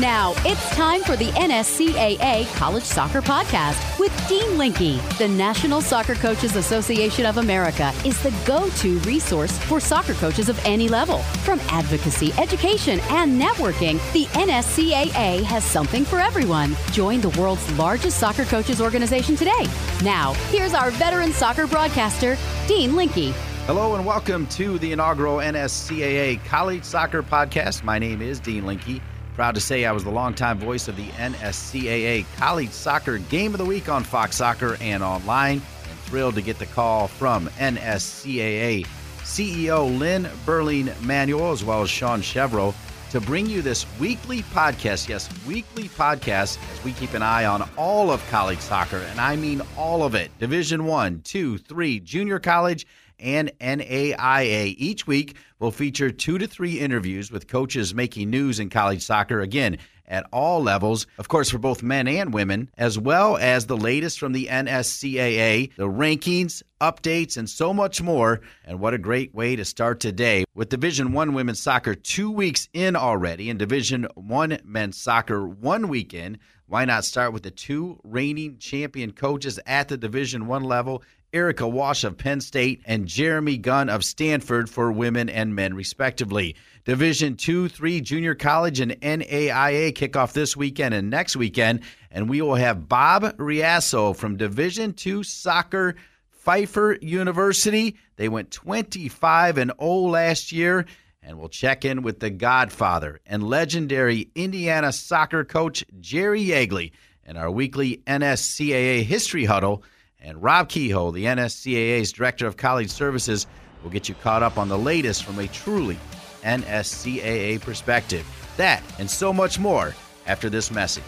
Now it's time for the NSCAA College Soccer Podcast with Dean Linke. The National Soccer Coaches Association of America is the go-to resource for soccer coaches of any level. From advocacy, education, and networking, the NSCAA has something for everyone. Join the world's largest soccer coaches organization today. Now, here's our veteran soccer broadcaster, Dean Linke. Hello and welcome to the inaugural NSCAA College Soccer Podcast. My name is Dean Linke. Proud to say I was the longtime voice of the NSCAA College Soccer Game of the Week on Fox Soccer and online. And thrilled to get the call from NSCAA CEO Lynn Berling Manuel as well as Sean Chevrolet to bring you this weekly podcast. Yes, weekly podcast as we keep an eye on all of college soccer, and I mean all of it. Division one, two, three, junior college, and NAIA. Each week, we'll feature two to three interviews with coaches making news in college soccer. Again, at all levels, of course, for both men and women, as well as the latest from the NSCAA, the rankings, updates, and so much more. And what a great way to start today with Division One women's soccer two weeks in already, and Division One men's soccer one week in. Why not start with the two reigning champion coaches at the Division One level Erica Walsh of Penn State, and Jeremy Gunn of Stanford for women and men, respectively. Division 2, 3 junior college and NAIA kick off this weekend and next weekend. And we will have Bob Reasso from Division 2 soccer, Pfeiffer University. They went 25 and 0 last year. And we'll check in with the godfather and legendary Indiana soccer coach, Jerry Yeagley, in our weekly NSCAA History Huddle. And Rob Kehoe, the NSCAA's Director of College Services, will get you caught up on the latest from a truly NSCAA perspective. That and so much more after this message.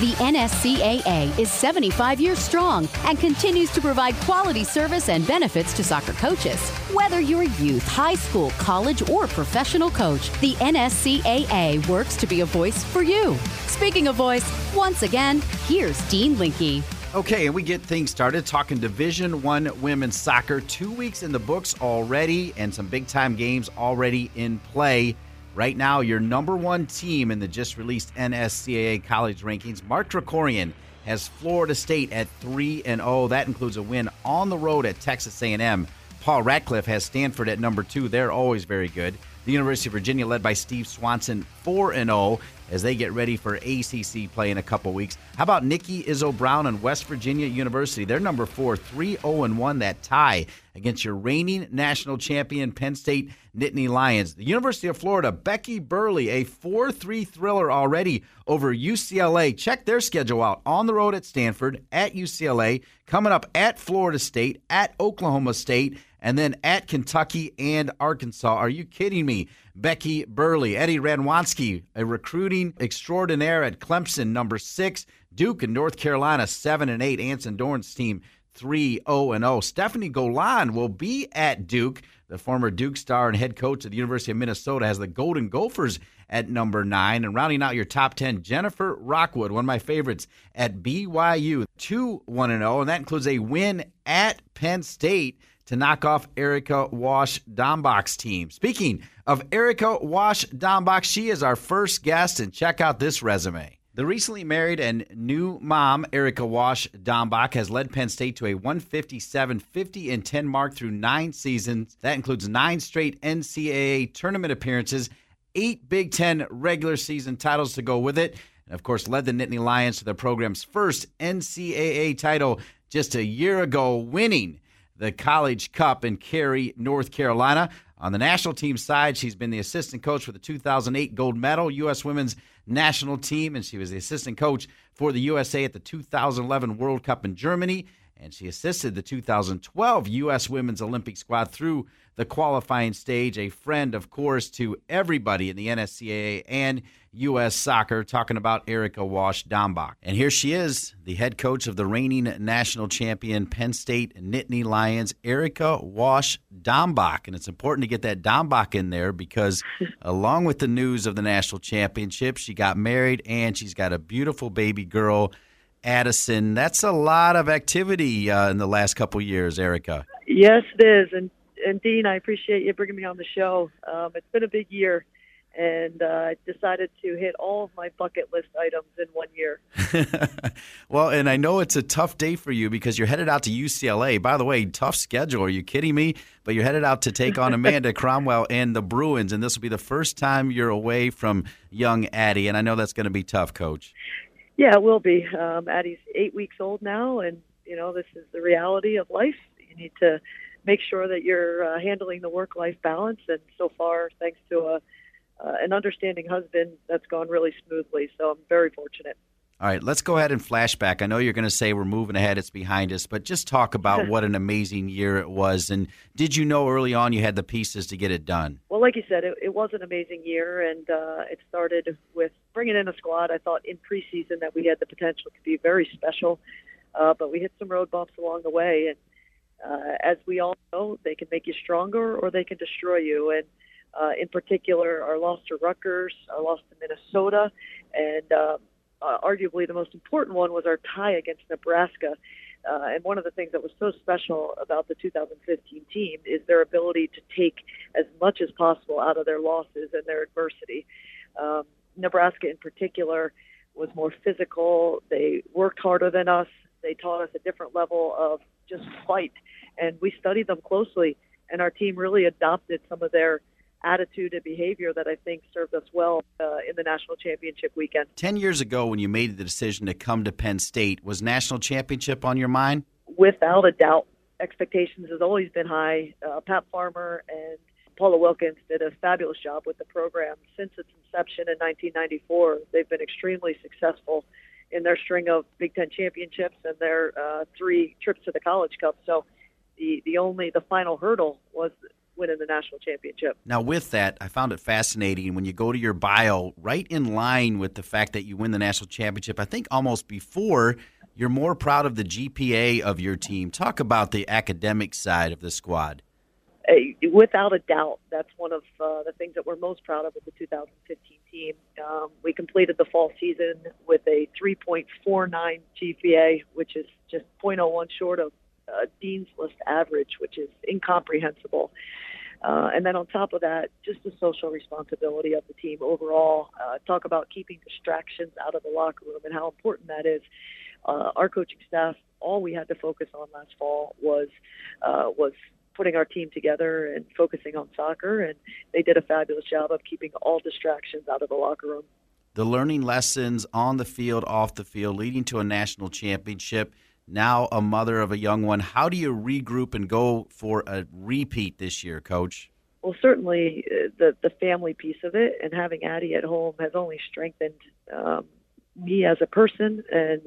The NSCAA is 75 years strong and continues to provide quality service and benefits to soccer coaches. Whether you're a youth, high school, college, or professional coach, the NSCAA works to be a voice for you. Speaking of voice, once again, here's Dean Linke. Okay, and we get things started talking Division One women's soccer. Two weeks in the books already, and some big time games already in play. Right now, your number one team in the just released NSCAA college rankings, Mark Krikorian, has Florida State at three and zero. Oh. That includes a win on the road at Texas A&M. Paul Ratcliffe has Stanford at number two. They're always very good. The University of Virginia, led by Steve Swanson, 4 0 as they get ready for ACC play in a couple weeks. How about Nikki Izzo Brown and West Virginia University? They're number four, 3 0 1, that tie against your reigning national champion Penn State Nittany Lions. The University of Florida, Becky Burleigh, a 4 3 thriller already over UCLA. Check their schedule out on the road at Stanford, at UCLA, coming up at Florida State, at Oklahoma State and then at Kentucky and Arkansas. Are you kidding me? Becky Burleigh, Eddie Radwanski, a recruiting extraordinaire at Clemson, number six. Duke and North Carolina, seven and eight. Anson Dorrance's team, 3 0 and 0. Stefanie Golan will be at Duke. The former Duke star and head coach of the University of Minnesota has the Golden Gophers at number nine. And rounding out your top 10, Jennifer Rockwood, one of my favorites at BYU, 2 1 0. And that includes a win at Penn State to knock off Erica Walsh Dombach's team. Speaking of Erica Walsh Dombach, she is our first guest, and check out this resume. The recently married and new mom, Erica Walsh Dombach, has led Penn State to a 157 50 and 10 mark through nine seasons. That includes nine straight NCAA tournament appearances, eight Big Ten regular season titles to go with it, and of course, led the Nittany Lions to the program's first NCAA title just a year ago, winning the College Cup in Cary, North Carolina. On the national team side, she's been the assistant coach for the 2008 gold medal U.S. women's national team, and she was the assistant coach for the USA at the 2011 World Cup in Germany. And she assisted the 2012 U.S. women's Olympic squad through the qualifying stage. A friend, of course, to everybody in the NSCAA and U.S. soccer, talking about Erica Walsh Dombach. And here she is, the head coach of the reigning national champion Penn State Nittany Lions, Erica Walsh Dombach. And it's important to get that Dombach in there because, along with the news of the national championship, she got married and she's got a beautiful baby girl. Addison, that's a lot of activity uh, in the last couple years, Erica. Yes, it is, and and Dean, I appreciate you bringing me on the show. Um, it's been a big year, and uh, I decided to hit all of my bucket list items in one year. well, and I know it's a tough day for you because you're headed out to UCLA. By the way, tough schedule. Are you kidding me? But you're headed out to take on Amanda Cromwell and the Bruins, and this will be the first time you're away from young Addie. And I know that's going to be tough, Coach. Yeah, it will be. Um, Addie's eight weeks old now, and you know this is the reality of life. You need to make sure that you're uh, handling the work-life balance. And so far, thanks to a uh, an understanding husband, that's gone really smoothly. So I'm very fortunate. All right, let's go ahead and flashback. I know you're going to say we're moving ahead, it's behind us, but just talk about what an amazing year it was. And did you know early on you had the pieces to get it done? Well, like you said, it, it was an amazing year, and uh, it started with bringing in a squad. I thought in preseason that we had the potential to be very special, uh, but we hit some road bumps along the way. And uh, as we all know, they can make you stronger or they can destroy you. And uh, in particular, our loss to Rutgers, our loss to Minnesota, and um, uh, arguably the most important one was our tie against Nebraska. Uh, and one of the things that was so special about the 2015 team is their ability to take as much as possible out of their losses and their adversity. Um, Nebraska, in particular, was more physical. They worked harder than us. They taught us a different level of just fight, and we studied them closely. And our team really adopted some of their attitude and behavior that I think served us well uh, in the national championship weekend. Ten years ago, when you made the decision to come to Penn State, was national championship on your mind? Without a doubt. Expectations has always been high. Uh, Pat Farmer and Paula Wilkins did a fabulous job with the program. Since its inception in 1994, they've been extremely successful in their string of Big Ten championships and their uh, three trips to the College Cup. So the the only the final hurdle was winning the national championship. Now, with that, I found it fascinating when you go to your bio, right in line with the fact that you win the national championship. I think almost before you're more proud of the GPA of your team. Talk about the academic side of the squad. Without a doubt, that's one of uh, the things that we're most proud of with the 2015 team. Um, we completed the fall season with a 3.49 GPA, which is just 0.01 short of uh, Dean's List average, which is incomprehensible. Uh, and then on top of that, just the social responsibility of the team overall. Uh, talk about keeping distractions out of the locker room and how important that is. Uh, our coaching staff, all we had to focus on last fall was uh, was putting our team together and focusing on soccer, and they did a fabulous job of keeping all distractions out of the locker room. The learning lessons on the field, off the field, leading to a national championship now a mother of a young one. How do you regroup and go for a repeat this year, Coach? Well, certainly uh, the the family piece of it and having Addie at home has only strengthened um, me as a person and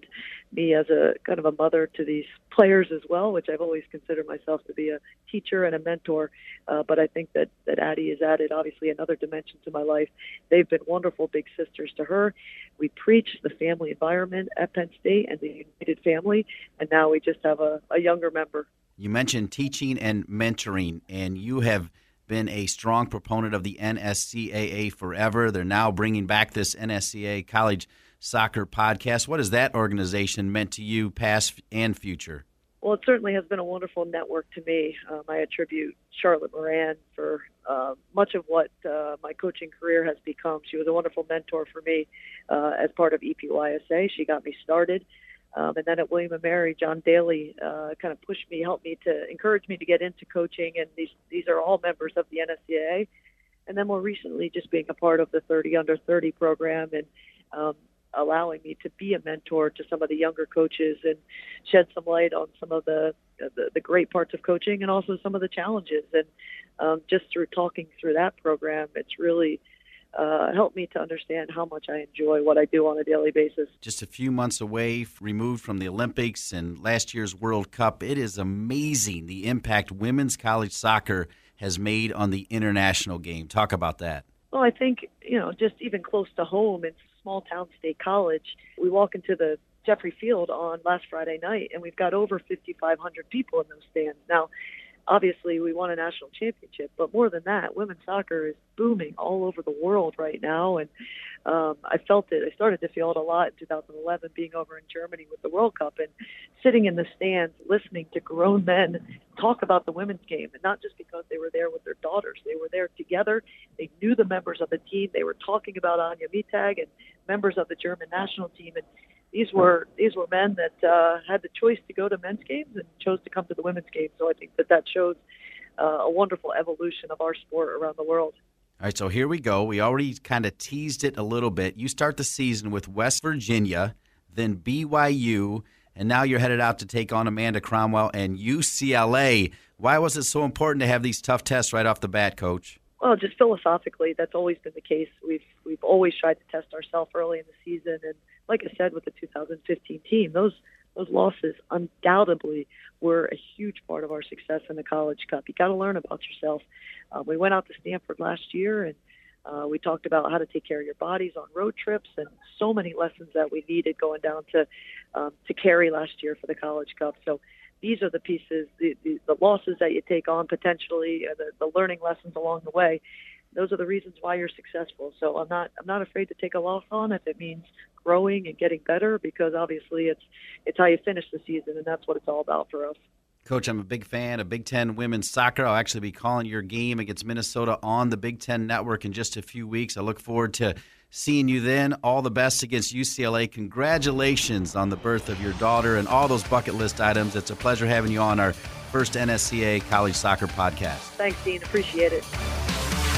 me as a kind of a mother to these players as well, which I've always considered myself to be a teacher and a mentor. Uh, but I think that, that Addie has added obviously another dimension to my life. They've been wonderful big sisters to her. We preach the family environment at Penn State and the united family, and now we just have a, a younger member. You mentioned teaching and mentoring, and you have been a strong proponent of the NSCAA forever. They're now bringing back this NSCAA college Soccer Podcast. What has that organization meant to you, past and future? Well, it certainly has been a wonderful network to me. Um, I attribute Charlotte Moran for uh, much of what uh, my coaching career has become. She was a wonderful mentor for me uh, as part of EPYSA. She got me started. Um, and then at William and Mary, John Daly uh, kind of pushed me, helped me to encourage me to get into coaching. And these these are all members of the NSCAA. And then more recently, just being a part of the 30 under 30 program and um, allowing me to be a mentor to some of the younger coaches and shed some light on some of the the, the great parts of coaching and also some of the challenges. And um, just through talking through that program, it's really uh, helped me to understand how much I enjoy what I do on a daily basis. Just a few months away, removed from the Olympics and last year's World Cup, it is amazing the impact women's college soccer has made on the international game. Talk about that. Well, I think, you know, just even close to home, it's small town state college. We walk into the Jeffrey Field on last Friday night, and we've got over 5,500 people in those stands. Now, obviously, we won a national championship, but more than that, women's soccer is booming all over the world right now. And um, I felt it. I started to feel it a lot in 2011, being over in Germany with the World Cup and sitting in the stands, listening to grown men talk about the women's game, and not just because they were there with their daughters. They were there together. They knew the members of the team. They were talking about Anja Mittag and members of the German national team, and these were these were men that uh, had the choice to go to men's games and chose to come to the women's game. So I think that that shows uh, a wonderful evolution of our sport around the world. All right, so here we go. We already kind of teased it a little bit. You start the season with West Virginia, then BYU, and now you're headed out to take on Amanda Cromwell and UCLA. Why was it so important to have these tough tests right off the bat, Coach? Well, just philosophically, that's always been the case. We've we've always tried to test ourselves early in the season, and like I said, with the 2015 team, those those losses undoubtedly were a huge part of our success in the College Cup. You got to learn about yourself. Uh, we went out to Stanford last year, and uh, we talked about how to take care of your bodies on road trips, and so many lessons that we needed going down to um, to Cary last year for the College Cup. So these are the pieces, the, the, the losses that you take on potentially, uh, the, the learning lessons along the way. Those are the reasons why you're successful. So I'm not I'm not afraid to take a loss on if it means growing and getting better because obviously it's it's how you finish the season and that's what it's all about for us. Coach, I'm a big fan of Big Ten women's soccer. I'll actually be calling your game against Minnesota on the Big Ten Network in just a few weeks. I look forward to seeing you then. All the best against UCLA. Congratulations on the birth of your daughter and all those bucket list items. It's a pleasure having you on our first NSCA College Soccer podcast. Thanks, Dean. Appreciate it.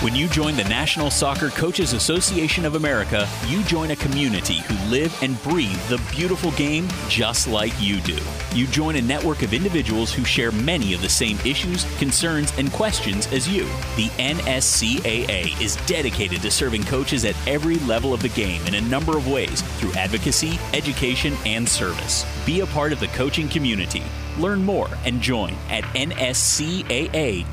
When you join the National Soccer Coaches Association of America, you join a community who live and breathe the beautiful game just like you do. You join a network of individuals who share many of the same issues, concerns, and questions as you. The NSCAA is dedicated to serving coaches at every level of the game in a number of ways through advocacy, education, and service. Be a part of the coaching community. Learn more and join at nscaa.com.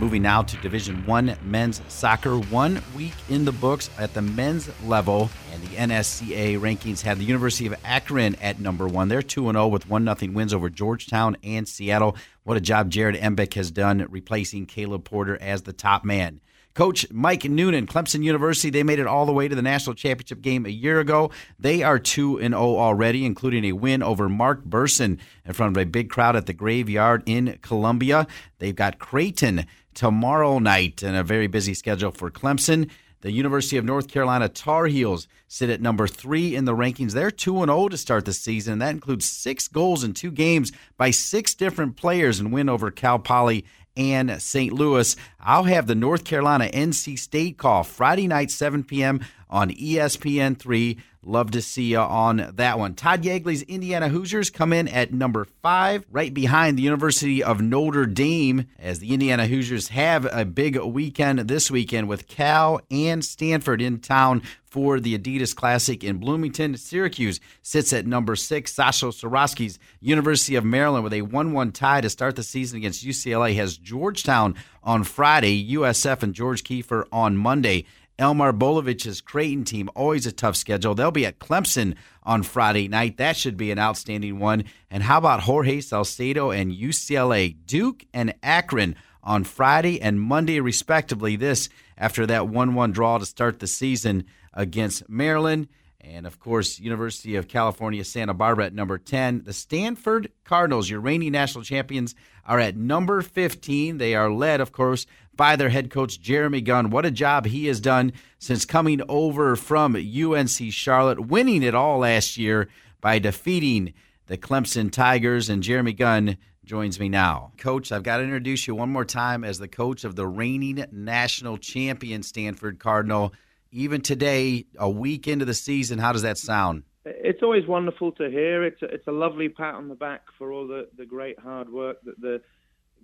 Moving now to Division One men's soccer. One week in the books at the men's level, and the NSCA rankings have the University of Akron at number one. They're two and zero with one nothing wins over Georgetown and Seattle. What a job Jared Embick has done replacing Caleb Porter as the top man. Coach Mike Noonan, Clemson University, they made it all the way to the national championship game a year ago. They are 2 and 0 already, including a win over Mark Berson in front of a big crowd at the Graveyard in Columbia. They've got Creighton tomorrow night and a very busy schedule for Clemson. The University of North Carolina Tar Heels sit at number three in the rankings. They're 2 0 to start the season. And that includes six goals in two games by six different players and win over Cal Poly and St. Louis. I'll have the North Carolina NC State call Friday night, 7 p.m. on ESPN3. Love to see you on that one. Todd Yeagley's Indiana Hoosiers come in at number five, right behind the University of Notre Dame, as the Indiana Hoosiers have a big weekend this weekend with Cal and Stanford in town for the Adidas Classic in Bloomington. Syracuse sits at number six. Sasho Cirovski's University of Maryland with a 1 1 tie to start the season against UCLA has Georgetown on Friday, USF and George Kiefer on Monday. Elmar Bolowich's Creighton team, always a tough schedule. They'll be at Clemson on Friday night. That should be an outstanding one. And how about Jorge Salcedo and UCLA, Duke and Akron on Friday and Monday, respectively? This after that 1 1 draw to start the season against Maryland. And of course, University of California, Santa Barbara at number 10. The Stanford Cardinals, your reigning national champions, are at number 15. They are led, of course, by their head coach, Jeremy Gunn. What a job he has done since coming over from UNC Charlotte, winning it all last year by defeating the Clemson Tigers. And Jeremy Gunn joins me now. Coach, I've got to introduce you one more time as the coach of the reigning national champion Stanford Cardinal. Even today, a week into the season, how does that sound? It's always wonderful to hear. It's a, it's a lovely pat on the back for all the, the great hard work that the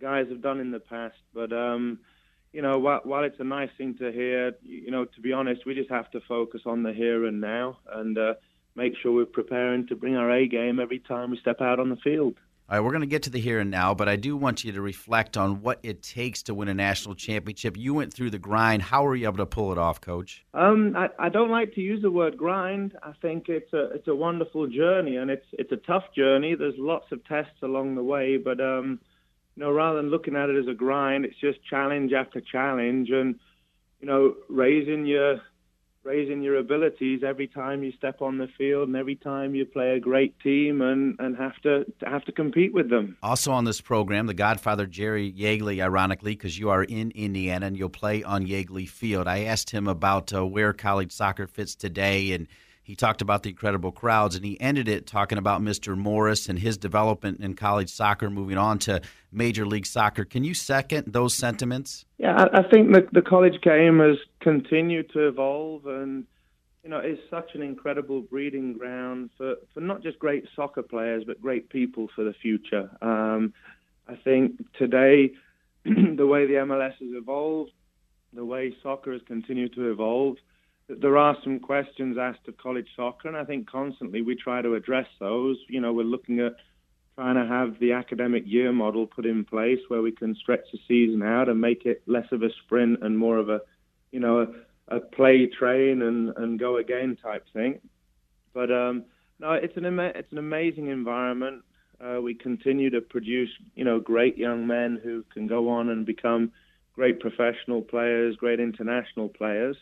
guys have done in the past. But um, you know, while, while it's a nice thing to hear, you know, to be honest, we just have to focus on the here and now and uh, make sure we're preparing to bring our A game every time we step out on the field. All right, we're going to get to the here and now, but I do want you to reflect on what it takes to win a national championship. You went through the grind. How were you able to pull it off, Coach? Um, I, I don't like to use the word grind. I think it's a it's a wonderful journey, and it's it's a tough journey. There's lots of tests along the way, but um, you know, rather than looking at it as a grind, it's just challenge after challenge, and you know, raising your raising your abilities every time you step on the field and every time you play a great team and, and have to, have to compete with them. Also on this program, the Godfather Jerry Yeagley, ironically, because you are in Indiana and you'll play on Yeagley Field. I asked him about uh, where college soccer fits today and he talked about the incredible crowds, and he ended it talking about Mr. Morris and his development in college soccer, moving on to Major League Soccer. Can you second those sentiments? Yeah, I, think the, the college game has continued to evolve, and you know, it's such an incredible breeding ground for, for not just great soccer players, but great people for the future. Um, I think today, the way the MLS has evolved, the way soccer has continued to evolve, there are some questions asked of college soccer, and I think constantly we try to address those. You know, we're looking at trying to have the academic year model put in place where we can stretch the season out and make it less of a sprint and more of a, you know, a, a play, train, and, and go again type thing. But um, no, it's an it's an amazing environment. Uh, we continue to produce, you know, great young men who can go on and become great professional players, great international players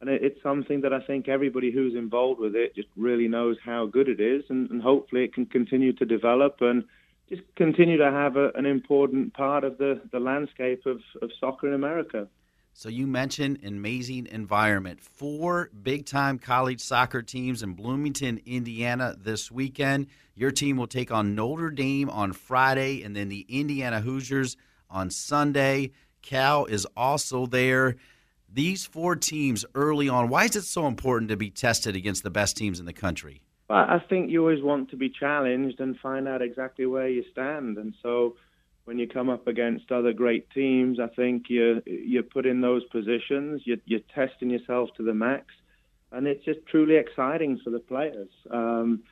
and it, it's something that I think everybody who's involved with it just really knows how good it is, and, and hopefully it can continue to develop and just continue to have a, an important part of the, the landscape of, of soccer in America. So you mentioned an amazing environment. Four big-time college soccer teams in Bloomington, Indiana this weekend. Your team will take on Notre Dame on Friday and then the Indiana Hoosiers on Sunday. Cal is also there these four teams early on, why is it so important to be tested against the best teams in the country? Well, I think you always want to be challenged and find out exactly where you stand. And so when you come up against other great teams, I think you you put in those positions, you, you're testing yourself to the max, and it's just truly exciting for the players. Um,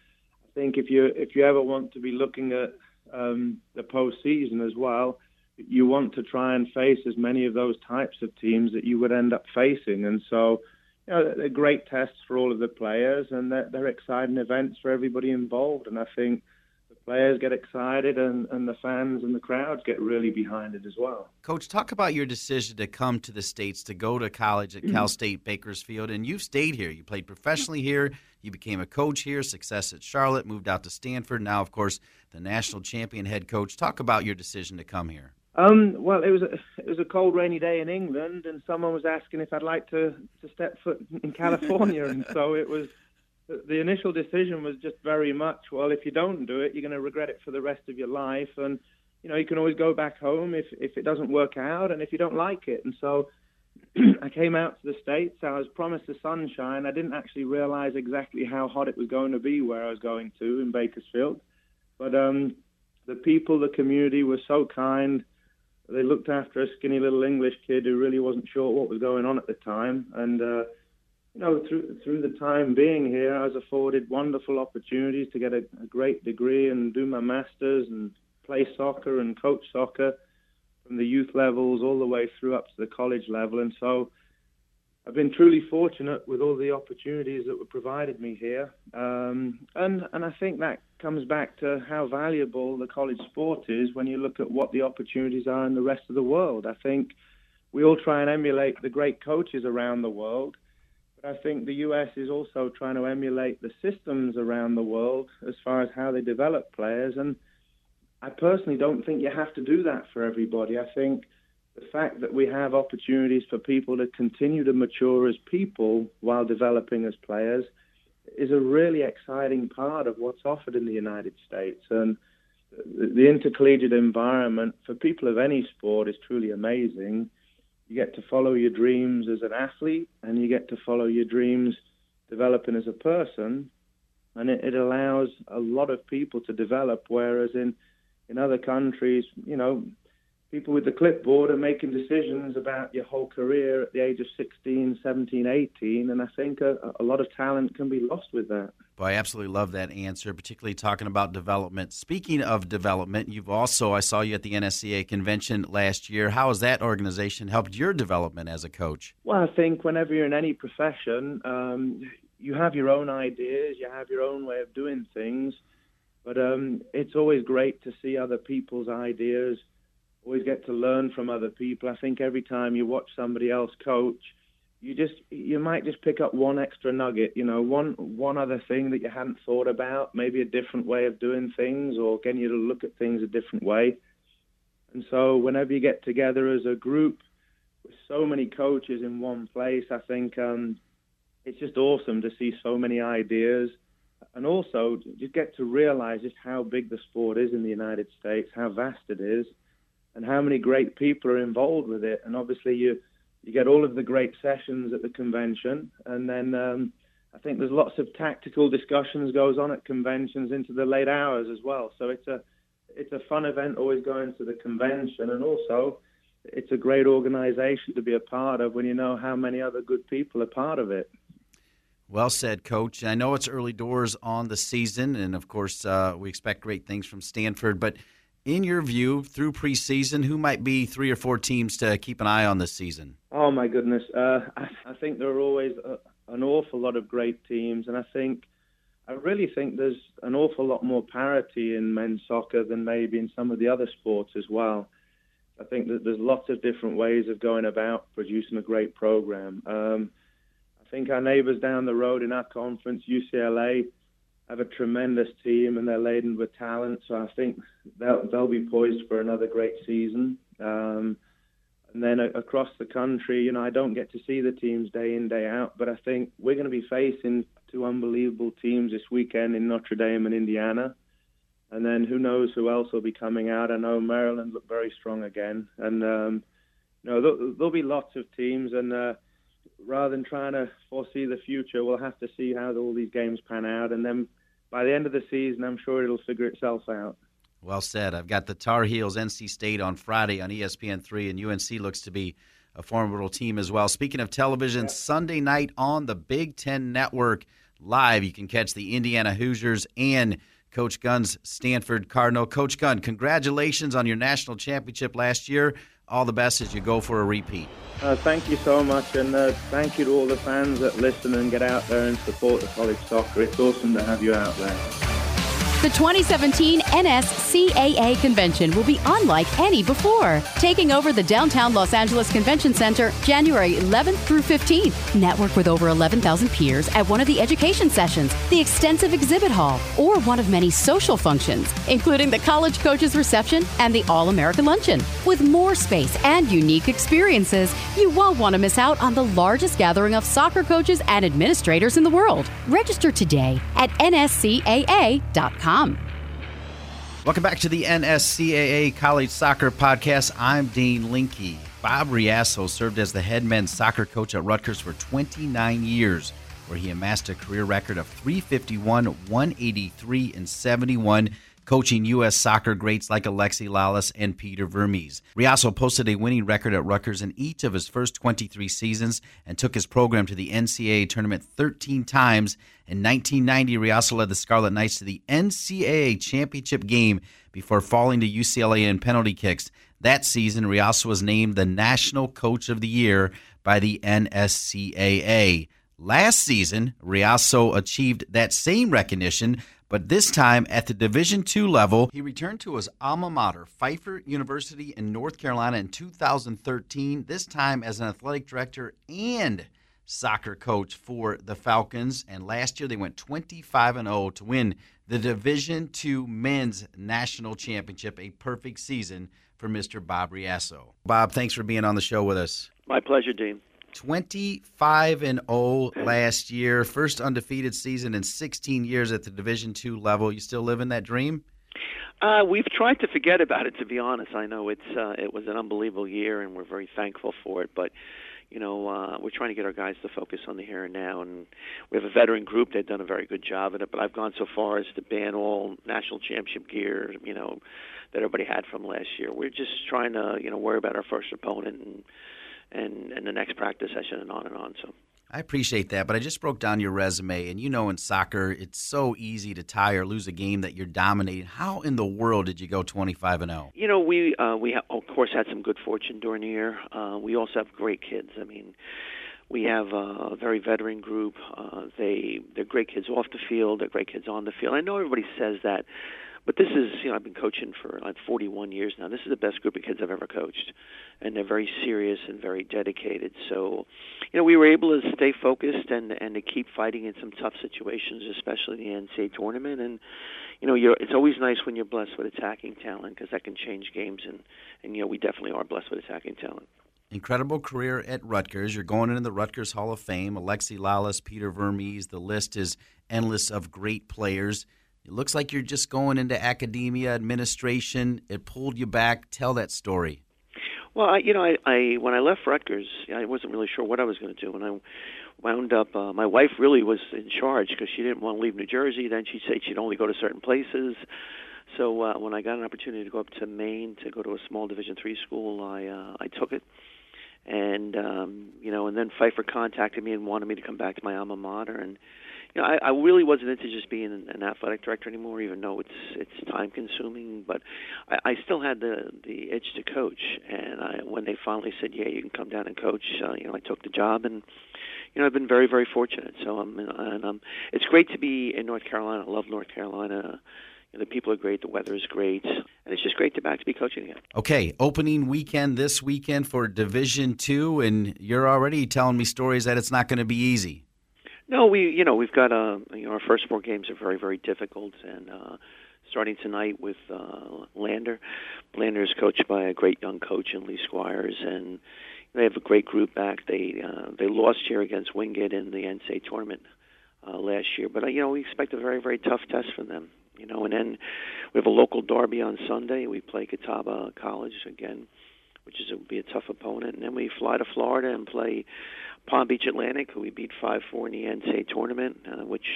I think if you if you ever want to be looking at um, the postseason as well, you want to try and face as many of those types of teams that you would end up facing. And so, you know, they're great tests for all of the players, and they're, they're exciting events for everybody involved. And I think the players get excited, and, and the fans and the crowds get really behind it as well. Coach, talk about your decision to come to the States to go to college at Cal mm-hmm. State Bakersfield. And you've stayed here. You played professionally here. You became a coach here, success at Charlotte, moved out to Stanford. Now, of course, the national champion head coach. Talk about your decision to come here. Um, well, it was a, it was a cold, rainy day in England, and someone was asking if I'd like to to step foot in California, and so it was. The initial decision was just very much, well, if you don't do it, you're going to regret it for the rest of your life, and you know you can always go back home if if it doesn't work out, and if you don't like it, and so. I came out to the States. I was promised the sunshine. I didn't actually realize exactly how hot it was going to be where I was going to in Bakersfield. But um, the people, the community were so kind they looked after a skinny little English kid who really wasn't sure what was going on at the time. And uh, you know, through through the time being here, I was afforded wonderful opportunities to get a, a great degree and do my masters and play soccer and coach soccer from the youth levels all the way through up to the college level. And so I've been truly fortunate with all the opportunities that were provided me here, um, and and I think that comes back to how valuable the college sport is when you look at what the opportunities are in the rest of the world. I think we all try and emulate the great coaches around the world, but I think the U.S. is also trying to emulate the systems around the world as far as how they develop players. And I personally don't think you have to do that for everybody. I think the fact that we have opportunities for people to continue to mature as people while developing as players is a really exciting part of what's offered in the United States. And the intercollegiate environment for people of any sport is truly amazing. You get to follow your dreams as an athlete, and you get to follow your dreams developing as a person. And it, it allows a lot of people to develop, whereas in in other countries, you know, people with the clipboard are making decisions about your whole career at the age of 16, 17, 18. And I think a, a, lot of talent can be lost with that. Boy, I absolutely love that answer, particularly talking about development. Speaking of development, you've also, I saw you at the NSCA convention last year. How has that organization helped your development as a coach? Well, I think whenever you're in any profession, um, you have your own ideas, you have your own way of doing things. But um, it's always great to see other people's ideas always get to learn from other people. I think every time you watch somebody else coach, you just you might just pick up one extra nugget, you know, one one other thing that you hadn't thought about, maybe a different way of doing things, or getting you to look at things a different way. And so, whenever you get together as a group with so many coaches in one place, I think um, it's just awesome to see so many ideas, and also just get to realize just how big the sport is in the United States, how vast it is, and how many great people are involved with it. And obviously, you you get all of the great sessions at the convention, and then um, I think there's lots of tactical discussions goes on at conventions into the late hours as well. So it's a it's a fun event always going to the convention, and also it's a great organization to be a part of when you know how many other good people are part of it. Well said, Coach. I know it's early doors on the season, and of course, uh, we expect great things from Stanford. But in your view, through preseason, who might be three or four teams to keep an eye on this season? Oh my goodness, uh, I, I, think there are always a, an awful lot of great teams, and I think I really think there's an awful lot more parity in men's soccer than maybe in some of the other sports as well. I think that there's lots of different ways of going about producing a great program. Um, I think our neighbours down the road in our conference, UCLA, have a tremendous team and they're laden with talent. So I think they'll they'll be poised for another great season. Um, and then across the country, you know, I don't get to see the teams day in day out, but I think we're going to be facing two unbelievable teams this weekend in Notre Dame and Indiana. And then who knows who else will be coming out? I know Maryland look very strong again, and um, you know there'll, there'll be lots of teams. And uh, rather than trying to foresee the future, we'll have to see how all these games pan out, and then by the end of the season, I'm sure it'll figure itself out. Well said. I've got the Tar Heels, NC State on Friday on ESPN3, and UNC looks to be a formidable team as well. Speaking of television, yeah. Sunday night on the Big Ten Network live, you can catch the Indiana Hoosiers and Coach Gunn's Stanford Cardinal. Coach Gunn, congratulations on your national championship last year. All the best as you go for a repeat. Uh, thank you so much, and uh, thank you to all the fans that listen and get out there and support the college soccer. It's awesome to have you out there. The 2017 NSCAA convention will be unlike any before, taking over the downtown Los Angeles Convention Center January 11th through 15th. Network with over 11,000 peers at one of the education sessions, the extensive exhibit hall, or one of many social functions, including the college coaches reception and the All American Luncheon. With more space and unique experiences, you won't want to miss out on the largest gathering of soccer coaches and administrators in the world. Register today at nscaa.com. Welcome back to the NSCAA College Soccer Podcast. I'm Dean Linke. Bob Reasso served as the head men's soccer coach at Rutgers for 29 years, where he amassed a career record of 351, 183, and 71 coaching U.S. soccer greats like Alexi Lalas and Peter Vermes. Reasso posted a winning record at Rutgers in each of his first 23 seasons and took his program to the NCAA tournament 13 times. In 1990, Reasso led the Scarlet Knights to the NCAA championship game before falling to UCLA in penalty kicks. That season, Reasso was named the National Coach of the Year by the NSCAA. Last season, Reasso achieved that same recognition but this time at the Division II level, he returned to his alma mater, Pfeiffer University in North Carolina in 2013, this time as an athletic director and soccer coach for the Falcons. And last year they went 25 and 0 to win the Division II Men's National Championship, a perfect season for Mr. Bob Reasso. Bob, thanks for being on the show with us. My pleasure, Dean. 25 and 0 last year, first undefeated season in 16 years at the Division 2 level. You still living that dream? Uh, we've tried to forget about it. To be honest, I know it's uh, it was an unbelievable year, and we're very thankful for it. But you know, uh, we're trying to get our guys to focus on the here and now, and we have a veteran group. They've done a very good job at it. But I've gone so far as to ban all national championship gear. You know, that everybody had from last year. We're just trying to you know worry about our first opponent and and and the next practice session and on and on. So. I appreciate that, but I just broke down your resume, and you know, in soccer, it's so easy to tie or lose a game that you're dominating. How in the world did you go 25 and 0? You know, we uh, we of course had some good fortune during the year. Uh, we also have great kids. I mean, we have a very veteran group. Uh, they they're great kids off the field. They're great kids on the field. I know everybody says that, but this is, you know, I've been coaching for like 41 years now. This is the best group of kids I've ever coached, and they're very serious and very dedicated. So, you know, we were able to stay focused and and to keep fighting in some tough situations, especially the NCAA tournament. And you know, you're, it's always nice when you're blessed with attacking talent because that can change games. And and you know, we definitely are blessed with attacking talent. Incredible career at Rutgers. You're going into the Rutgers Hall of Fame. Alexi Lalas, Peter Vermes. The list is endless of great players. It looks like you're just going into academia, administration. It pulled you back. Tell that story. Well, I, you know, I, I when I left Rutgers, I wasn't really sure what I was going to do, and I wound up. Uh, my wife really was in charge because she didn't want to leave New Jersey. Then she said she'd only go to certain places. So uh, when I got an opportunity to go up to Maine to go to a small Division three school, I uh, I took it and um, you know, and then Pfeiffer contacted me and wanted me to come back to my alma mater, and you know, I, I really wasn't into just being an, an athletic director anymore, even though it's it's time consuming. But I, I still had the the itch to coach, and I, when they finally said, "Yeah, you can come down and coach," uh, you know, I took the job, and you know, I've been very very fortunate. So I'm and um, it's great to be in North Carolina. I love North Carolina the people are great. The weather is great, and it's just great to back to be coaching again. Okay, opening weekend this weekend for Division Two, and you're already telling me stories that it's not going to be easy. No, we you know we've got uh, you know our first four games are very very difficult, and uh, starting tonight with uh, Lander. Lander is coached by a great young coach in Lee Squires, and they have a great group back. They uh, they lost here against Wingate in the NCAA tournament uh, last year, but uh, you know we expect a very very tough test from them you know. And then we have a local derby on Sunday. We play Catawba College again, which is will be a tough opponent. And then we fly to Florida and play Palm Beach Atlantic, who we beat 5 4 in the NCAA tournament, uh, which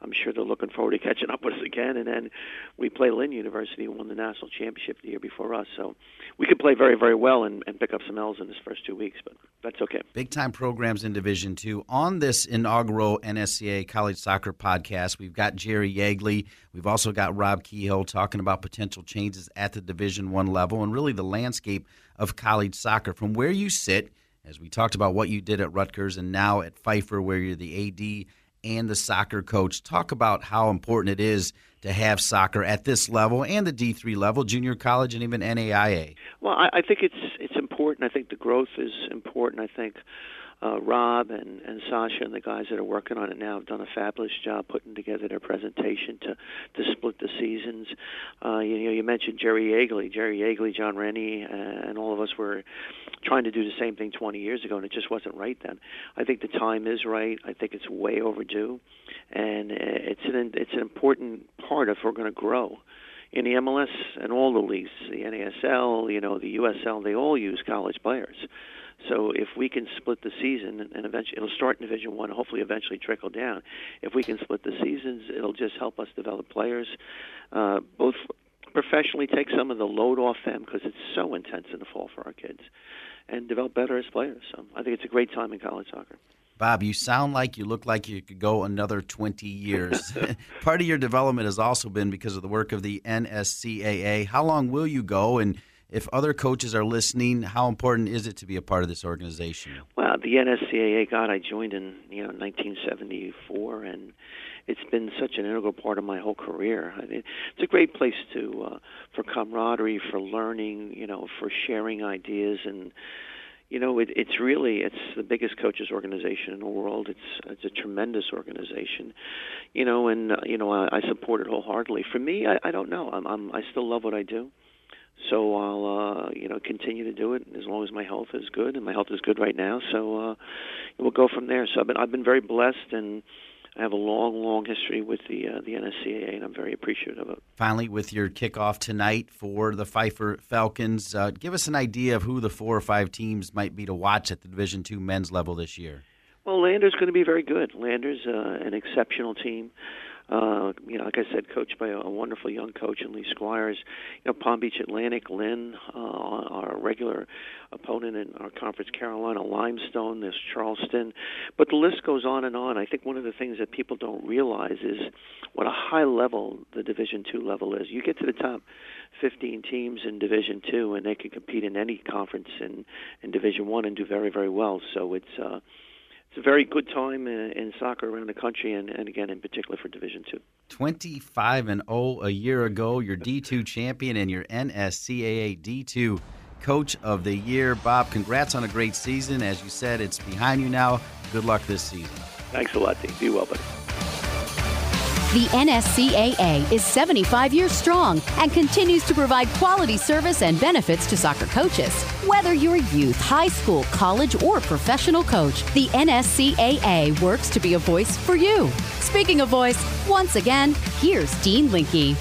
I'm sure they're looking forward to catching up with us again. And then we play Lynn University, who won the national championship the year before us. So we could play very, very well and, and pick up some L's in this first two weeks, but that's okay. Big time programs in Division Two. On this inaugural NSCAA College Soccer podcast, we've got Jerry Yeagley. We've also got Rob Kehoe talking about potential changes at the Division One level and really the landscape of college soccer. From where you sit, as we talked about what you did at Rutgers and now at Pfeiffer, where you're the AD and the soccer coach. Talk about how important it is to have soccer at this level and the D3 level, junior college, and even NAIA. Well, I, I think it's it's important. I think the growth is important. I think uh, Rob and, and Sasho and the guys that are working on it now have done a fabulous job putting together their presentation to to split the seasons. Uh, you, you know, you mentioned Jerry Yeagley, Jerry Yeagley, John Rennie, uh, and all of us were trying to do the same thing 20 years ago, and it just wasn't right then. I think the time is right. I think it's way overdue, and it's an it's an important part if we're going to grow in the MLS and all the leagues, the NASL, you know, the USL, they all use college players. So if we can split the season, and eventually it'll start in Division One, hopefully eventually trickle down. If we can split the seasons, it'll just help us develop players, uh, both professionally take some of the load off them because it's so intense in the fall for our kids, and develop better as players. So I think it's a great time in college soccer. Bob, you sound like you look like you could go another 20 years. Part of your development has also been because of the work of the NSCAA. How long will you go? And if other coaches are listening, how important is it to be a part of this organization? Well, the NSCAA, God, I joined in you know 1974, and it's been such an integral part of my whole career. I mean, it's a great place to uh, for camaraderie, for learning, you know, for sharing ideas and you know it, it's really it's the biggest coaches organization in the world it's it's a tremendous organization you know and uh, you know I, I support it wholeheartedly for me I, I don't know I'm, I'm I still love what I do so I'll uh, you know continue to do it as long as my health is good, and my health is good right now. So uh, we'll go from there. So I've been I've been very blessed, and I have a long, long history with the uh, the NSCAA, and I'm very appreciative of it. Finally, with your kickoff tonight for the Pfeiffer Falcons, uh, give us an idea of who the four or five teams might be to watch at the Division Two men's level this year. Well, Lander's going to be very good. Lander's uh, an exceptional team. Uh, you know, like I said, coached by a, a wonderful young coach in Lee Squires. You know, Palm Beach Atlantic, Lynn, uh, our regular opponent in our conference, Carolina Limestone. There's Charleston, but the list goes on and on. I think one of the things that people don't realize is what a high level the Division Two level is. You get to the top 15 teams in Division Two, and they can compete in any conference in in Division One and do very very well. So it's uh, it's a very good time in, in soccer around the country, and, and again, in particular for Division Two. 25 and 0 a year ago, your D2 champion and your NSCAA D2 Coach of the Year. Bob, congrats on a great season. As you said, it's behind you now. Good luck this season. Thanks a lot, Dean. Be well, buddy. The NSCAA is 75 years strong and continues to provide quality service and benefits to soccer coaches. Whether you're a youth, high school, college, or professional coach, the NSCAA works to be a voice for you. Speaking of voice, once again, here's Dean Linke.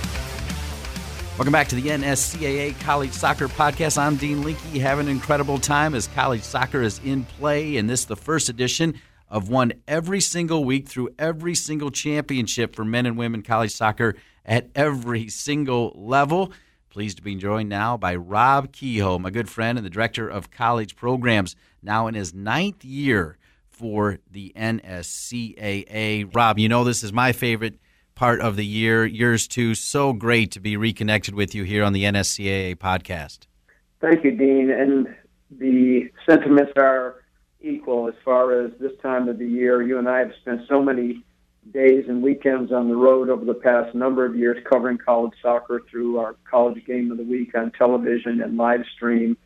Welcome back to the NSCAA College Soccer Podcast. I'm Dean Linke. Having an incredible time as college soccer is in play, and this is the first edition of won every single week through every single championship for men and women college soccer at every single level. Pleased to be joined now by Rob Kehoe, my good friend and the director of college programs, now in his ninth year for the NSCAA. Rob, you know this is my favorite part of the year. Yours too. So great to be reconnected with you here on the NSCAA podcast. Thank you, Dean. And the sentiments are equal as far as this time of the year. You and I have spent so many days and weekends on the road over the past number of years covering college soccer through our college game of the week on television and live stream.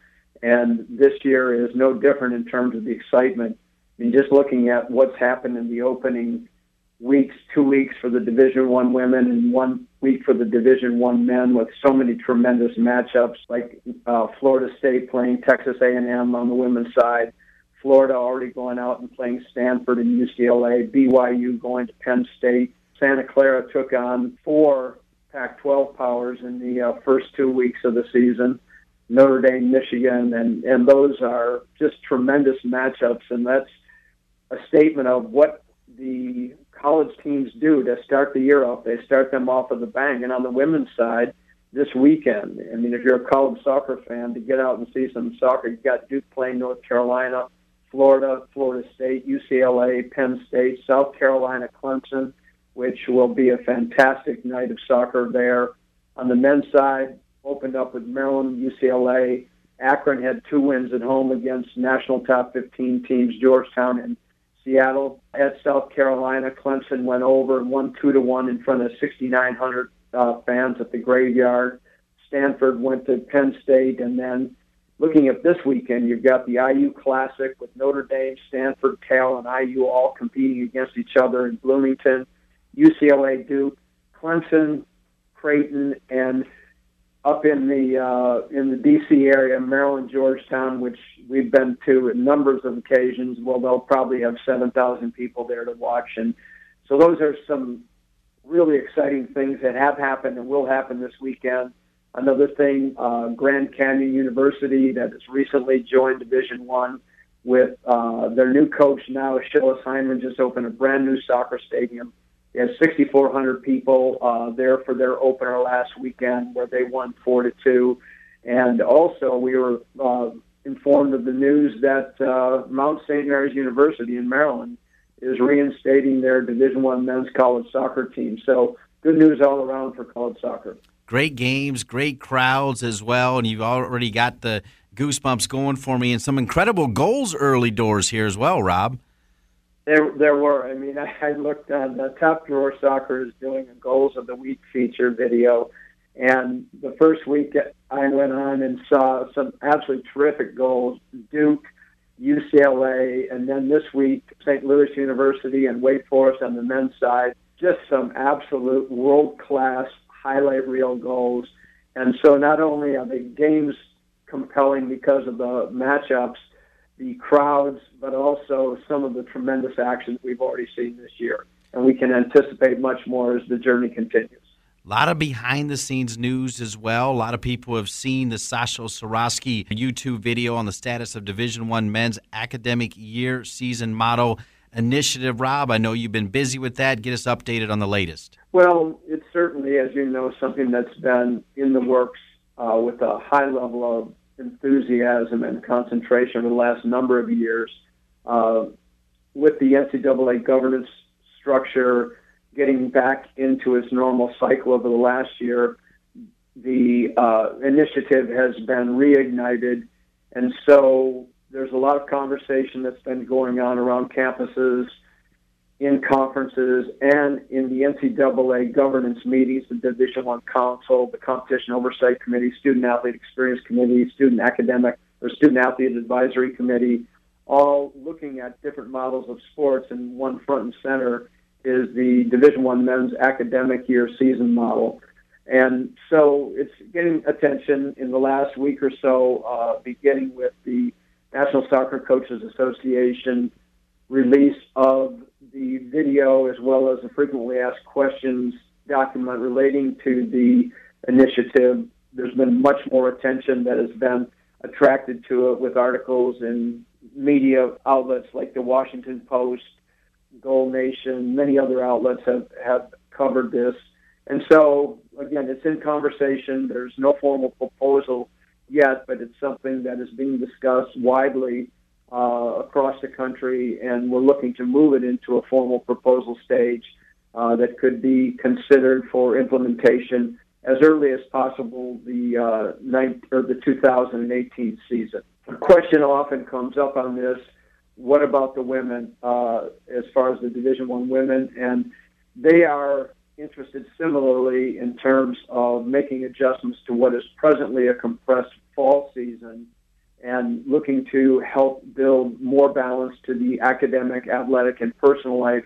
And this year is no different in terms of the excitement. I mean, just looking at what's happened in the opening weeks, two weeks for the Division One women and one week for the Division One men, with so many tremendous matchups, like uh, Florida State playing Texas A&M on the women's side, Florida already going out and playing Stanford and UCLA, BYU going to Penn State. Santa Clara took on four Pac 12 powers in the uh, first two weeks of the season. Notre Dame, Michigan, and, and those are just tremendous matchups. And that's a statement of what the college teams do to start the year off. They start them off with a bang. And on the women's side, this weekend, I mean, if you're a college soccer fan, to get out and see some soccer, you got Duke playing North Carolina, Florida, Florida State, UCLA, Penn State, South Carolina, Clemson, which will be a fantastic night of soccer there. On the men's side, opened up with Maryland, UCLA. Akron had two wins at home against national top 15 teams, Georgetown and Seattle. At South Carolina, Clemson went over and won two to one in front of 6,900 uh, fans at the graveyard. Stanford went to Penn State, and then looking at this weekend, you've got the IU Classic with Notre Dame, Stanford, Cal, and IU all competing against each other in Bloomington. UCLA, Duke, Clemson, Creighton, and up in the uh, in the D.C. area, Maryland, Georgetown, which we've been to at numbers of occasions. Well, they'll probably have seven thousand people there to watch, and so those are some really exciting things that have happened and will happen this weekend. Another thing, uh, Grand Canyon University that has recently joined Division One with uh, their new coach now, Schellas Hyndman, just opened a brand new soccer stadium. They had 6,400 people uh, there for their opener last weekend, where they won four to two. And also, we were uh, informed of the news that uh, Mount St. Mary's University in Maryland is reinstating their Division One men's college soccer team. So, good news all around for college soccer great games, great crowds as well, and you've already got the goosebumps going for me, and some incredible goals early doors here as well, Rob. There, there were. I mean, I, I looked on the Top Drawer Soccer is doing a goals of the week feature video, and the first week I went on and saw some absolutely terrific goals. Duke, UCLA, and then this week St. Louis University and Wake Forest on the men's side. Just some absolute world class highlight reel goals. And so not only are the games compelling because of the matchups, the crowds, but also some of the tremendous actions we've already seen this year. And we can anticipate much more as the journey continues. A lot of behind the scenes news as well. A lot of people have seen the Sasho Cirovski YouTube video on the status of Division One men's academic year season model initiative. Rob, I know you've been busy with that. Get us updated on the latest. Well, it's certainly, as you know, something that's been in the works uh, with a high level of enthusiasm and concentration over the last number of years. Uh, with the NCAA governance structure getting back into its normal cycle over the last year, the uh, initiative has been reignited. And so there's a lot of conversation that's been going on around campuses, in conferences, and in the NCAA governance meetings, the Division One Council, the Competition Oversight Committee, Student Athlete Experience Committee, Student Academic or Student Athlete Advisory Committee, all looking at different models of sports, and one front and center is the Division One men's academic year season model. And so it's getting attention in the last week or so, uh, beginning with the National Soccer Coaches Association release of the video as well as the frequently asked questions document relating to the initiative. There's been much more attention that has been attracted to it with articles in media outlets like the Washington Post, Goal Nation, many other outlets have, have covered this. And so, again, it's in conversation. There's no formal proposal yet, but it's something that is being discussed widely uh, across the country, and we're looking to move it into a formal proposal stage uh, that could be considered for implementation as early as possible the uh, ninth, or the 2018 season. A question often comes up on this: What about the women? Uh, as far as the Division One women, and they are interested similarly in terms of making adjustments to what is presently a compressed fall season and looking to help build more balance to the academic, athletic, and personal life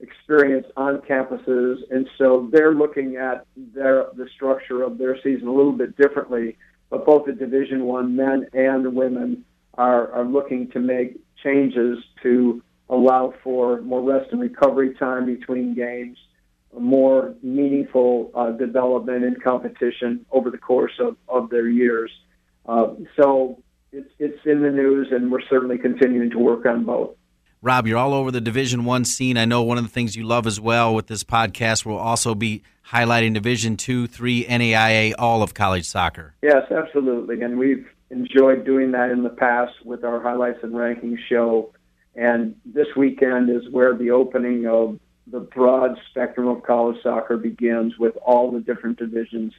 experience on campuses. And so they're looking at their the structure of their season a little bit differently. But both the Division One men and women are, are looking to make changes to allow for more rest and recovery time between games more meaningful uh, development and competition over the course of, of their years. Uh, so it's, it's in the news, and we're certainly continuing to work on both. Rob, you're all over the Division One scene. I know one of the things you love as well with this podcast will also be highlighting Division Two, Three, NAIA, all of college soccer. Yes, absolutely, and we've enjoyed doing that in the past with our highlights and rankings show. And this weekend is where the opening of the broad spectrum of college soccer begins with all the different divisions.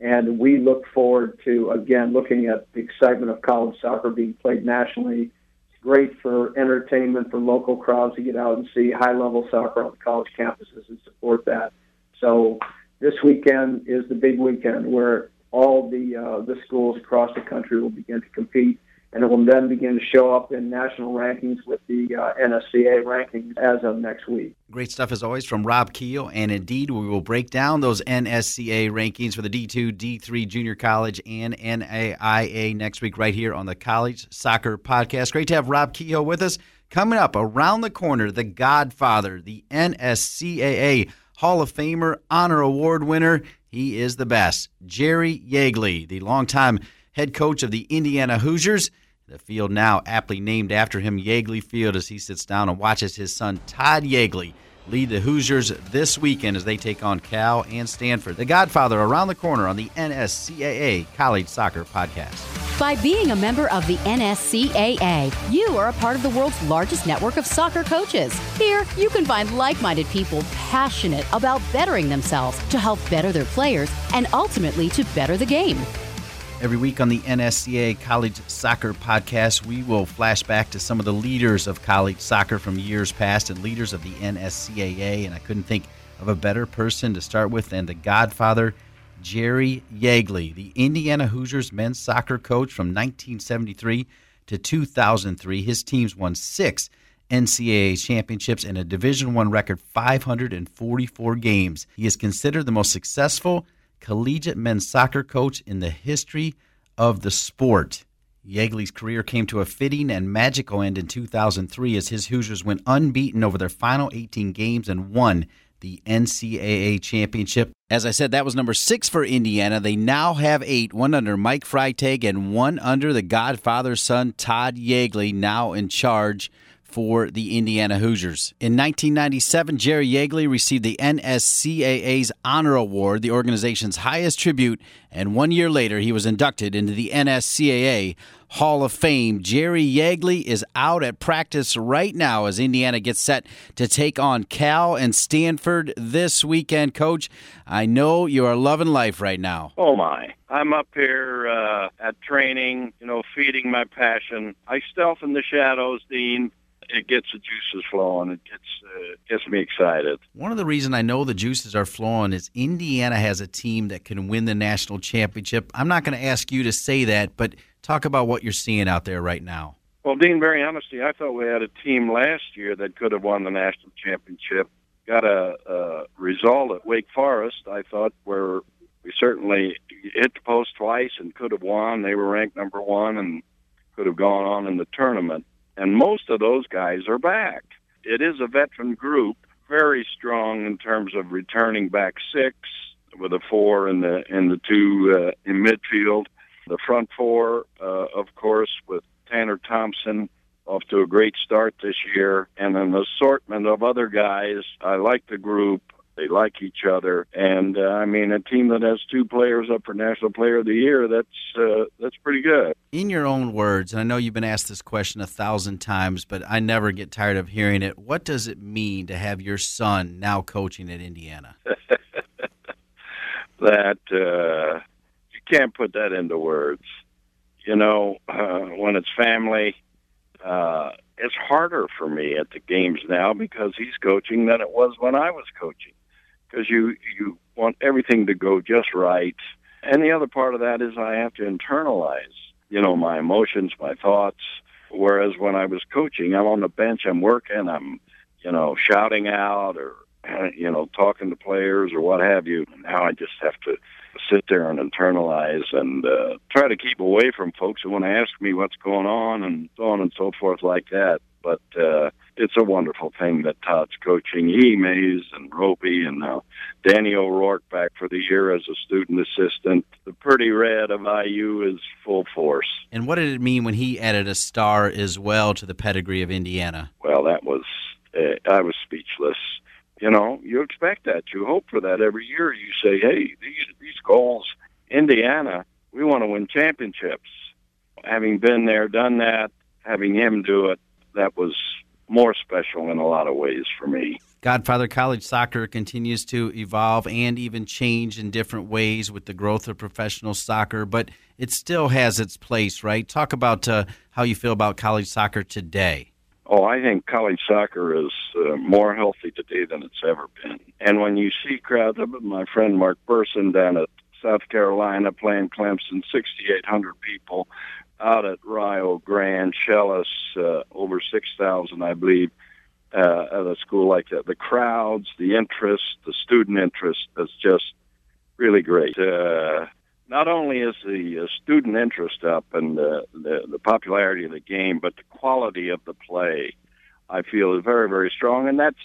And we look forward to, again, looking at the excitement of college soccer being played nationally. It's great for entertainment for local crowds to get out and see high level soccer on the college campuses and support that. So this weekend is the big weekend where all the uh, the schools across the country will begin to compete and it will then begin to show up in national rankings with the uh, NSCAA rankings as of next week. Great stuff as always from Rob Kehoe, and indeed we will break down those NSCAA rankings for the D2, D3 junior college and NAIA next week right here on the College Soccer Podcast. Great to have Rob Kehoe with us. Coming up around the corner, the Godfather, the NSCAA Hall of Famer, Honor Award winner. He is the best. Jerry Yeagley, the longtime head coach of the Indiana Hoosiers. The field now aptly named after him, Yeagley Field, as he sits down and watches his son Todd Yeagley lead the Hoosiers this weekend as they take on Cal and Stanford. The Godfather around the corner on the NSCAA College Soccer Podcast. By being a member of the NSCAA, you are a part of the world's largest network of soccer coaches. Here, you can find like minded people passionate about bettering themselves to help better their players and ultimately to better the game. Every week on the NSCAA College Soccer Podcast, we will flash back to some of the leaders of college soccer from years past and leaders of the NSCAA. And I couldn't think of a better person to start with than the godfather, Jerry Yeagley, the Indiana Hoosiers men's soccer coach from 1973 to 2003. His teams won six NCAA championships and a Division One record 544 games. He is considered the most successful collegiate men's soccer coach in the history of the sport. Yeagley's career came to a fitting and magical end in 2003 as his Hoosiers went unbeaten over their final 18 games and won the NCAA championship. As I said, that was number six for Indiana. They now have eight, one under Mike Freitag and one under the Godfather's son, Todd Yeagley, now in charge for the Indiana Hoosiers. In 1997, Jerry Yeagley received the NSCAA's Honor Award, the organization's highest tribute, and one year later, he was inducted into the NSCAA Hall of Fame. Jerry Yeagley is out at practice right now as Indiana gets set to take on Cal and Stanford this weekend. Coach, I know you are loving life right now. Oh, my. I'm up here uh, at training, you know, feeding my passion. I stealth in the shadows, Dean it gets the juices flowing. It gets uh, gets me excited. One of the reasons I know the juices are flowing is Indiana has a team that can win the national championship. I'm not going to ask you to say that, but talk about what you're seeing out there right now. Well, Dean, very honestly, I thought we had a team last year that could have won the national championship. Got a, a result at Wake Forest, I thought, where we certainly hit the post twice and could have won. They were ranked number one and could have gone on in the tournament and most of those guys are back. It is a veteran group, very strong in terms of returning back six with a four and the and the two uh, in midfield. The front four, uh, of course, with Tanner Thompson off to a great start this year, and an assortment of other guys. I like the group. They like each other, and uh, I mean, a team that has two players up for National Player of the Year, that's uh, that's pretty good. In your own words, and I know you've been asked this question a thousand times, but I never get tired of hearing it. What does it mean to have your son now coaching at Indiana? that uh, you can't put that into words. You know, uh, when it's family, uh, it's harder for me at the games now because he's coaching than it was when I was coaching because you you want everything to go just right. And the other part of that is I have to internalize, you know, my emotions, my thoughts. Whereas when I was coaching, I'm on the bench, I'm working, I'm, you know, shouting out or, you know, talking to players or what have you. Now I just have to sit there and internalize and uh, try to keep away from folks who want to ask me what's going on and so on and so forth like that. But uh, it's a wonderful thing that Todd's coaching E. Mays and Roby and now Danny O'Rourke back for the year as a student assistant. The pretty red of IU is full force. And what did it mean when he added a star as well to the pedigree of Indiana? Well, that was uh, I was speechless. You know, you expect that. You hope for that every year. You say, "Hey, these these goals, Indiana, we want to win championships." Having been there, done that, having him do it, that was more special in a lot of ways for me. Godfather College Soccer continues to evolve and even change in different ways with the growth of professional soccer, but it still has its place, right? Talk about uh, how you feel about college soccer today. Oh, I think college soccer is uh, more healthy today than it's ever been. And when you see crowds, my friend Mark Berson down at South Carolina playing Clemson, 6,800 people out at Rio Grande, Schellas, uh, over 6,000, I believe, uh, at a school like that. The crowds, the interest, the student interest is just really great. Uh, not only is the uh, student interest up and the, the, the popularity of the game, but the quality of the play, I feel, is very, very strong. And that's,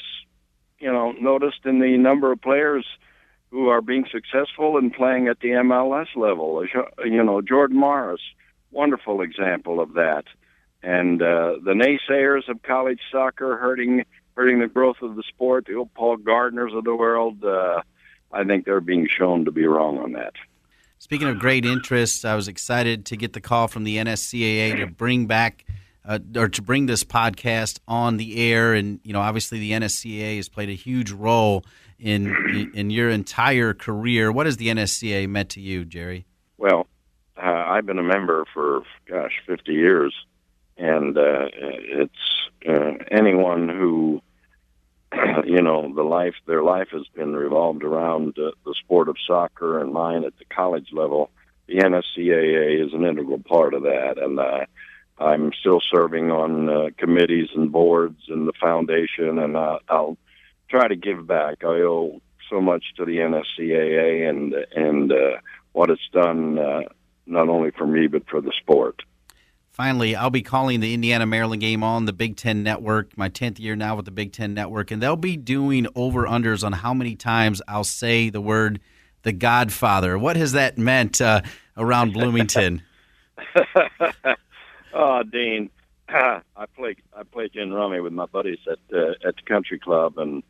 you know, noticed in the number of players who are being successful in playing at the MLS level. You know, Jordan Morris, wonderful example of that. And uh, the naysayers of college soccer hurting hurting the growth of the sport, the old Paul Gardners of the world, uh, I think they're being shown to be wrong on that. Speaking of great interest, I was excited to get the call from the NSCAA to bring back uh, or to bring this podcast on the air. And you know, obviously, the NSCAA has played a huge role in in your entire career. What has the NSCAA meant to you, Jerry? Well, I've been a member for gosh, 50 years, and uh, it's uh, anyone who you know the life their life has been revolved around uh, the sport of soccer and mine at the college level. The NSCAA is an integral part of that, and uh, I'm still serving on uh, committees and boards and the foundation, and uh, I'll try to give back. I owe so much to the NSCAA and and uh, what it's done uh, not only for me but for the sport. Finally, I'll be calling the Indiana Maryland game on the Big Ten Network, my 10th year now with the Big Ten Network, and they'll be doing over unders on how many times I'll say the word the Godfather. What has that meant uh, around Bloomington? oh, Dean, I play I play gin rummy with my buddies at uh, at the country club, and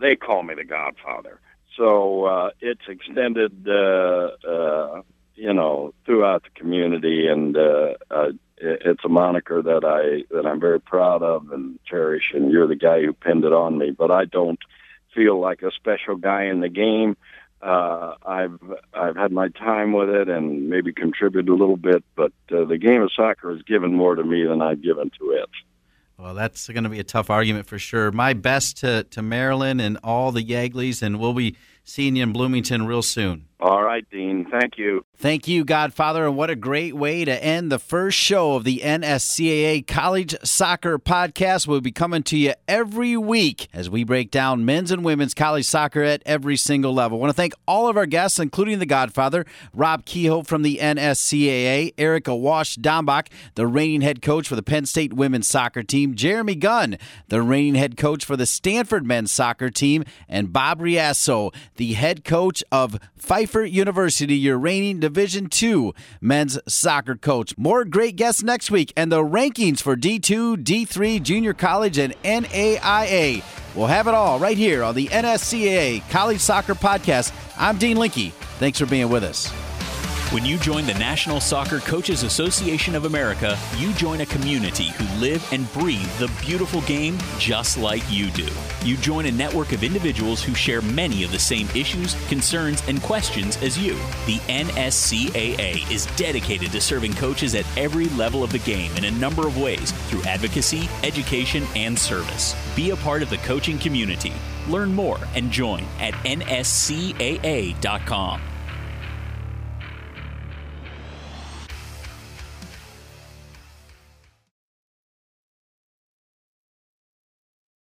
they call me the Godfather. So uh, it's extended, uh, uh, you know, throughout the community, and uh, uh, it's a moniker that I that I'm very proud of and cherish. And you're the guy who pinned it on me, but I don't feel like a special guy in the game. Uh, I've I've had my time with it and maybe contributed a little bit, but uh, the game of soccer has given more to me than I've given to it. Well, that's going to be a tough argument for sure. My best to, to Marilyn and all the Yeagleys, and we'll be seeing you in Bloomington real soon. All right, Dean. Thank you. Thank you, Godfather. And what a great way to end the first show of the NSCAA College Soccer Podcast. We'll be coming to you every week as we break down men's and women's college soccer at every single level. I want to thank all of our guests, including the Godfather, Rob Kehoe from the NSCAA, Erica Walsh Dombach, the reigning head coach for the Penn State women's soccer team, Jeremy Gunn, the reigning head coach for the Stanford men's soccer team, and Bob Reasso, the head coach of Pfeiffer University, your reigning Division II men's soccer coach. More great guests next week and the rankings for D2, D3, junior college, and NAIA. We'll have it all right here on the NSCAA College Soccer Podcast. I'm Dean Linke. Thanks for being with us. When you join the National Soccer Coaches Association of America, you join a community who live and breathe the beautiful game just like you do. You join a network of individuals who share many of the same issues, concerns, and questions as you. The NSCAA is dedicated to serving coaches at every level of the game in a number of ways through advocacy, education, and service. Be a part of the coaching community. Learn more and join at nscaa.com.